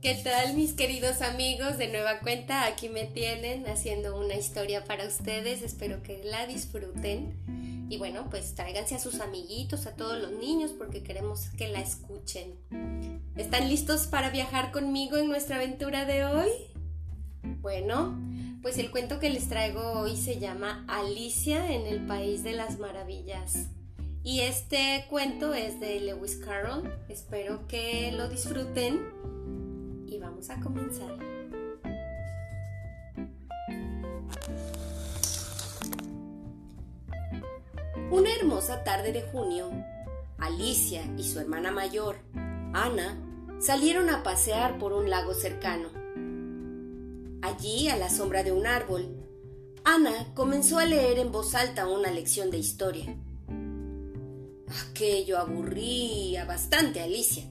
¿Qué tal mis queridos amigos? De nueva cuenta, aquí me tienen haciendo una historia para ustedes. Espero que la disfruten. Y bueno, pues tráiganse a sus amiguitos, a todos los niños, porque queremos que la escuchen. ¿Están listos para viajar conmigo en nuestra aventura de hoy? Bueno, pues el cuento que les traigo hoy se llama Alicia en el País de las Maravillas. Y este cuento es de Lewis Carroll. Espero que lo disfruten vamos a comenzar. Una hermosa tarde de junio, Alicia y su hermana mayor, Ana, salieron a pasear por un lago cercano. Allí, a la sombra de un árbol, Ana comenzó a leer en voz alta una lección de historia. Aquello aburría bastante a Alicia,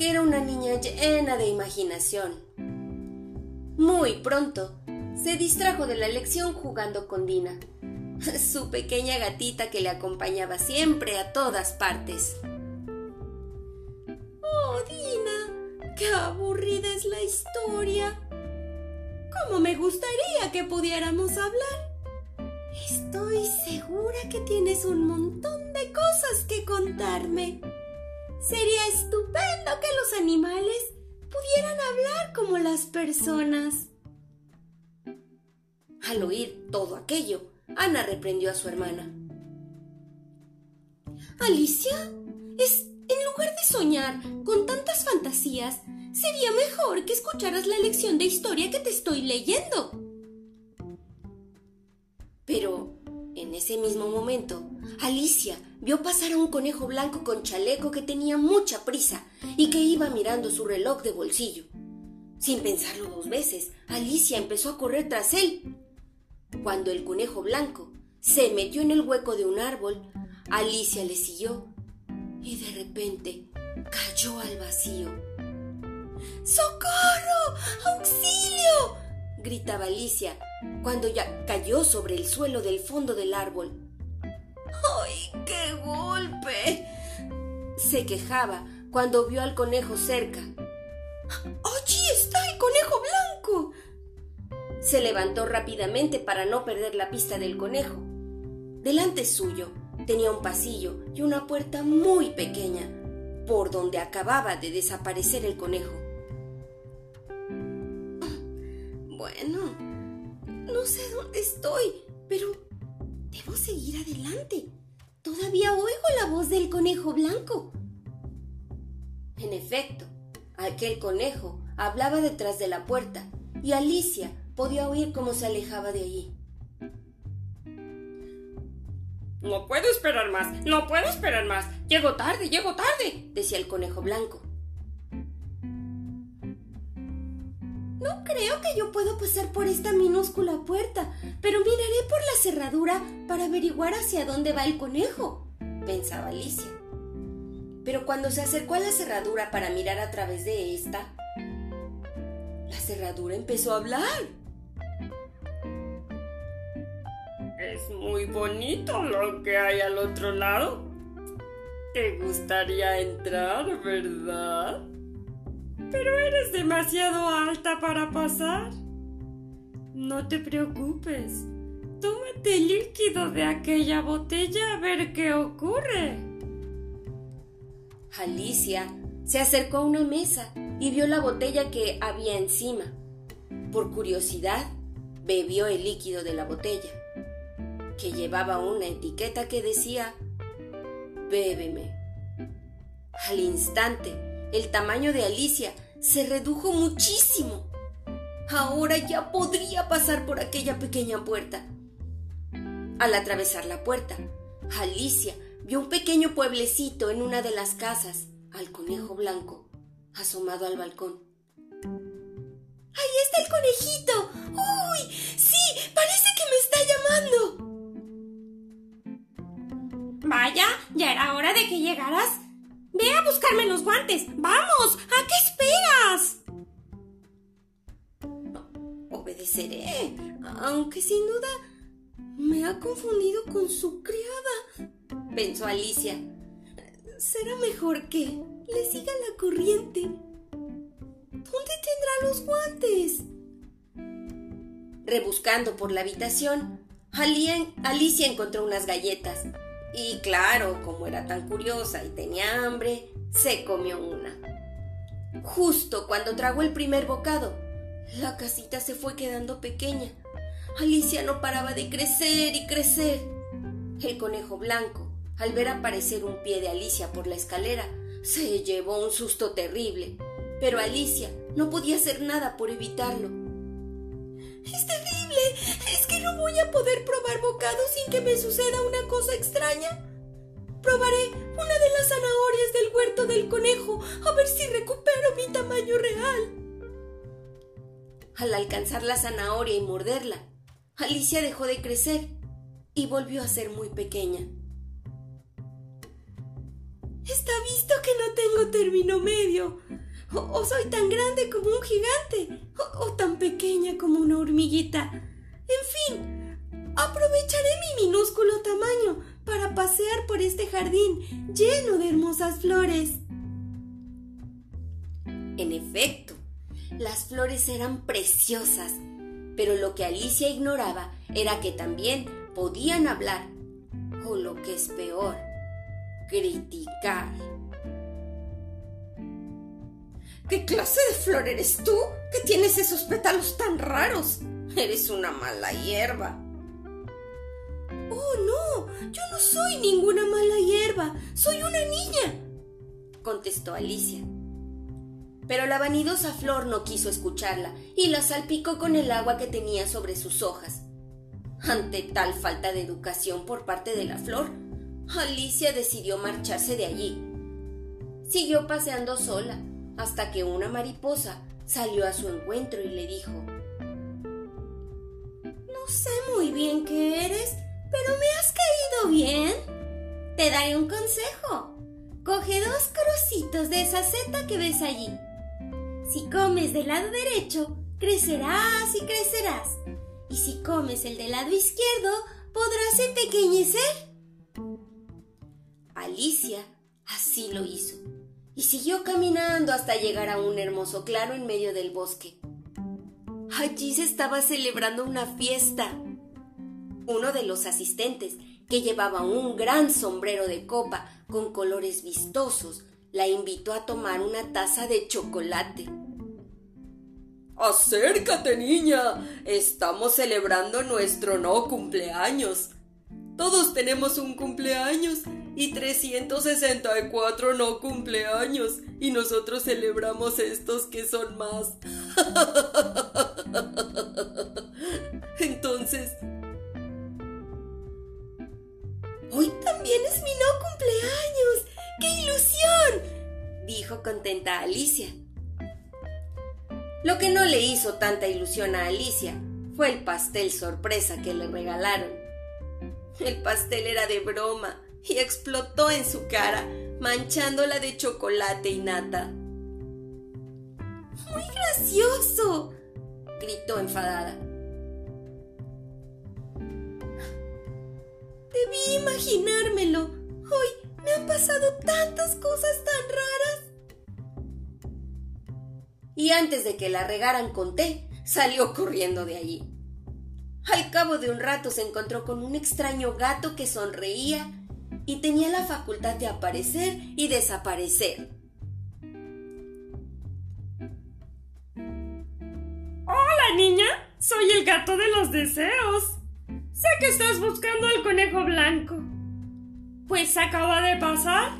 que era una niña llena de imaginación. Muy pronto se distrajo de la lección jugando con Dina, su pequeña gatita que le acompañaba siempre a todas partes. Oh, Dina, qué aburrida es la historia. ¿Cómo me gustaría que pudiéramos hablar? Estoy segura que tienes un montón de cosas que contarme. Sería estupendo que los animales pudieran hablar como las personas. Al oír todo aquello, Ana reprendió a su hermana. Alicia, es en lugar de soñar con tantas fantasías, sería mejor que escucharas la lección de historia que te estoy leyendo. Pero en ese mismo momento, Alicia vio pasar a un conejo blanco con chaleco que tenía mucha prisa y que iba mirando su reloj de bolsillo. Sin pensarlo dos veces, Alicia empezó a correr tras él. Cuando el conejo blanco se metió en el hueco de un árbol, Alicia le siguió y de repente cayó al vacío. ¡Socorro! ¡Auxilio! gritaba Alicia cuando ya cayó sobre el suelo del fondo del árbol. ¡Ay, qué golpe! Se quejaba cuando vio al conejo cerca. ¡Allí está el conejo blanco! Se levantó rápidamente para no perder la pista del conejo. Delante suyo tenía un pasillo y una puerta muy pequeña, por donde acababa de desaparecer el conejo. Bueno, no sé dónde estoy, pero debo seguir adelante. Todavía oigo la voz del conejo blanco. En efecto, aquel conejo hablaba detrás de la puerta y Alicia podía oír cómo se alejaba de allí. No puedo esperar más, no puedo esperar más. Llego tarde, llego tarde, decía el conejo blanco. No creo que yo pueda pasar por esta minúscula puerta, pero miraré por la cerradura para averiguar hacia dónde va el conejo, pensaba Alicia. Pero cuando se acercó a la cerradura para mirar a través de esta, la cerradura empezó a hablar. Es muy bonito lo que hay al otro lado. Te gustaría entrar, ¿verdad? Demasiado alta para pasar. No te preocupes. Tómate el líquido de aquella botella a ver qué ocurre. Alicia se acercó a una mesa y vio la botella que había encima. Por curiosidad, bebió el líquido de la botella, que llevaba una etiqueta que decía, Bébeme. Al instante, el tamaño de Alicia se redujo muchísimo. Ahora ya podría pasar por aquella pequeña puerta. Al atravesar la puerta, Alicia vio un pequeño pueblecito en una de las casas, al conejo blanco, asomado al balcón. ¡Ahí está el conejito! ¡Uy! ¡Sí! Parece que me está llamando. Vaya, ya era hora de que llegaras. Ve a buscarme los guantes. ¡Vamos! ¿A qué Obedeceré, aunque sin duda me ha confundido con su criada, pensó Alicia. Será mejor que le siga la corriente. ¿Dónde tendrá los guantes? Rebuscando por la habitación, Alicia encontró unas galletas y claro, como era tan curiosa y tenía hambre, se comió una. Justo cuando tragó el primer bocado, la casita se fue quedando pequeña. Alicia no paraba de crecer y crecer. El conejo blanco, al ver aparecer un pie de Alicia por la escalera, se llevó un susto terrible. Pero Alicia no podía hacer nada por evitarlo. Es terrible. Es que no voy a poder probar bocado sin que me suceda una cosa extraña. Probaré una de las zanahorias del huerto del conejo a ver si recupero mi tamaño real. Al alcanzar la zanahoria y morderla, Alicia dejó de crecer y volvió a ser muy pequeña. Está visto que no tengo término medio. O, soy tan grande como un gigante, o, tan pequeña como una hormiguita. En fin, aprovecharé mi minúsculo tamaño para pasear por este jardín lleno de hermosas flores. En efecto, las flores eran preciosas, pero lo que Alicia ignoraba era que también podían hablar, o lo que es peor, criticar. ¿Qué clase de flor eres tú que tienes esos pétalos tan raros? Eres una mala hierba. Oh, no, yo no soy ninguna mala hierba, soy una niña, contestó Alicia. Pero la vanidosa flor no quiso escucharla y la salpicó con el agua que tenía sobre sus hojas. Ante tal falta de educación por parte de la flor, Alicia decidió marcharse de allí. Siguió paseando sola hasta que una mariposa salió a su encuentro y le dijo No sé muy bien qué eres, pero me has caído bien. Te daré un consejo. Coge dos trocitos de esa seta que ves allí. Si comes del lado derecho, crecerás y crecerás. Y si comes el del lado izquierdo, podrás empequeñecer. Alicia así lo hizo y siguió caminando hasta llegar a un hermoso claro en medio del bosque. Allí se estaba celebrando una fiesta. Uno de los asistentes, que llevaba un gran sombrero de copa con colores vistosos, la invitó a tomar una taza de chocolate. Acércate, niña. Estamos celebrando nuestro no cumpleaños. Todos tenemos un cumpleaños y 364 no cumpleaños y nosotros celebramos estos que son más. Entonces... Hoy también es mi no cumpleaños. ¡Qué ilusión! dijo contenta Alicia. Lo que no le hizo tanta ilusión a Alicia fue el pastel sorpresa que le regalaron. El pastel era de broma y explotó en su cara, manchándola de chocolate y nata. ¡Muy gracioso! gritó enfadada. Debí imaginármelo. Hoy me han pasado tantas cosas tan raras. Y antes de que la regaran con té, salió corriendo de allí. Al cabo de un rato se encontró con un extraño gato que sonreía y tenía la facultad de aparecer y desaparecer. Hola, niña. Soy el gato de los deseos. Sé que estás buscando al conejo blanco. Pues acaba de pasar.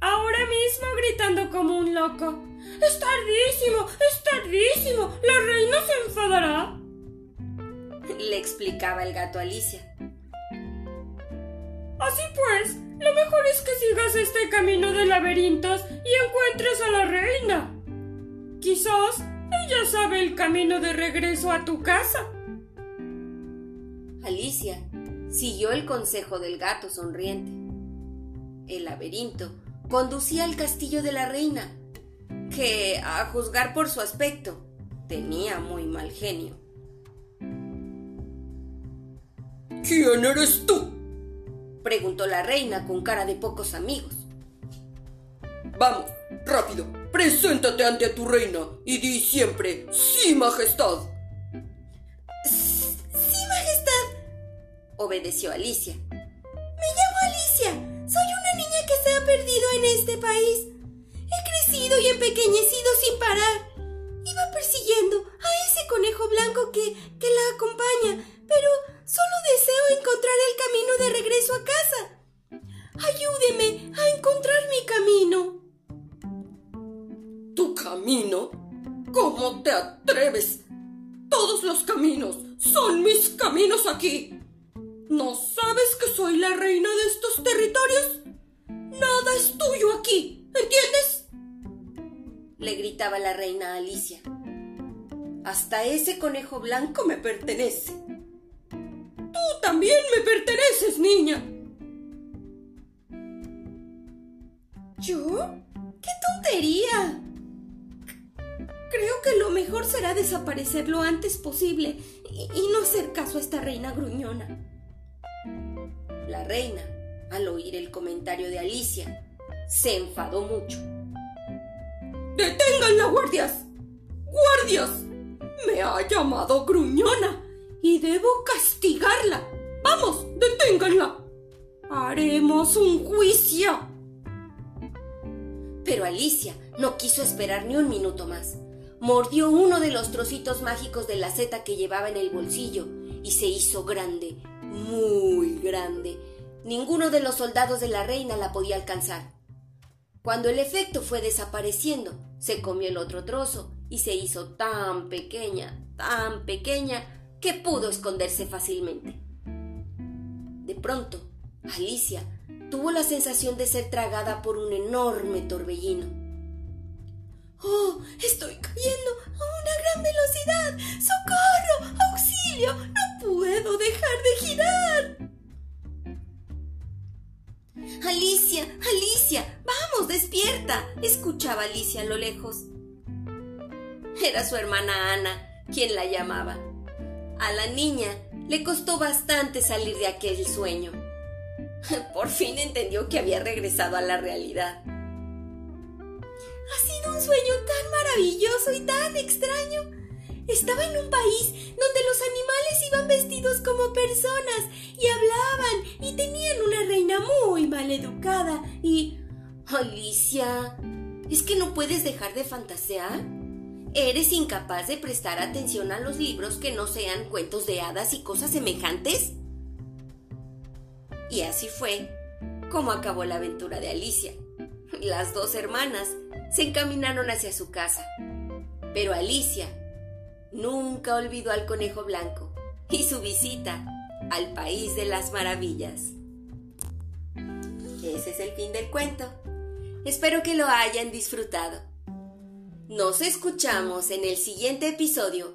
Ahora mismo gritando como un loco. Es tardísimo, es tardísimo. La reina se enfadará le explicaba el gato a Alicia. Así pues, lo mejor es que sigas este camino de laberintos y encuentres a la reina. Quizás ella sabe el camino de regreso a tu casa. Alicia siguió el consejo del gato sonriente. El laberinto conducía al castillo de la reina, que, a juzgar por su aspecto, tenía muy mal genio. ¿Quién eres tú? preguntó la reina con cara de pocos amigos. Vamos, Rápido, preséntate ante tu reina y di siempre sí, majestad. Sí, majestad, obedeció Alicia. Me llamo Alicia. Soy una niña que se ha perdido en este país. Y empequeñecido sin parar. Iba persiguiendo a ese conejo blanco que, que la acompaña, pero solo deseo encontrar el camino de regreso a casa. Ayúdeme a encontrar mi camino. ¿Tu camino? ¿Cómo te atreves? Todos los caminos son mis caminos aquí. ¿No sabes que soy la reina de estos territorios? Nada es tuyo aquí, ¿entiendes? Le gritaba la reina Alicia. Hasta ese conejo blanco me pertenece. Tú también me perteneces, niña. ¿Yo? ¡Qué tontería! Creo que lo mejor será desaparecer lo antes posible y, y no hacer caso a esta reina gruñona. La reina, al oír el comentario de Alicia, se enfadó mucho. ¡Deténganla, guardias! ¡Guardias! Me ha llamado gruñona y debo castigarla. ¡Vamos, deténganla! Haremos un juicio. Pero Alicia no quiso esperar ni un minuto más. Mordió uno de los trocitos mágicos de la seta que llevaba en el bolsillo y se hizo grande, muy grande. Ninguno de los soldados de la reina la podía alcanzar. Cuando el efecto fue desapareciendo, se comió el otro trozo y se hizo tan pequeña, tan pequeña, que pudo esconderse fácilmente. De pronto, Alicia tuvo la sensación de ser tragada por un enorme torbellino. ¡Oh! Estoy cayendo a una gran velocidad. ¡Socorro! ¡Auxilio! ¡No puedo dejar de girar! Alicia, Alicia, vamos, despierta, escuchaba Alicia a lo lejos. Era su hermana Ana quien la llamaba. A la niña le costó bastante salir de aquel sueño. Por fin entendió que había regresado a la realidad. Ha sido un sueño tan maravilloso y tan extraño. Estaba en un país donde los animales iban vestidos como personas y hablaban y muy mal educada y... Alicia, ¿es que no puedes dejar de fantasear? ¿Eres incapaz de prestar atención a los libros que no sean cuentos de hadas y cosas semejantes? Y así fue como acabó la aventura de Alicia. Las dos hermanas se encaminaron hacia su casa. Pero Alicia nunca olvidó al conejo blanco y su visita al país de las maravillas. Ese es el fin del cuento. Espero que lo hayan disfrutado. Nos escuchamos en el siguiente episodio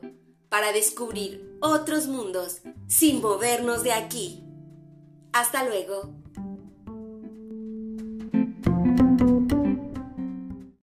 para descubrir otros mundos sin movernos de aquí. Hasta luego.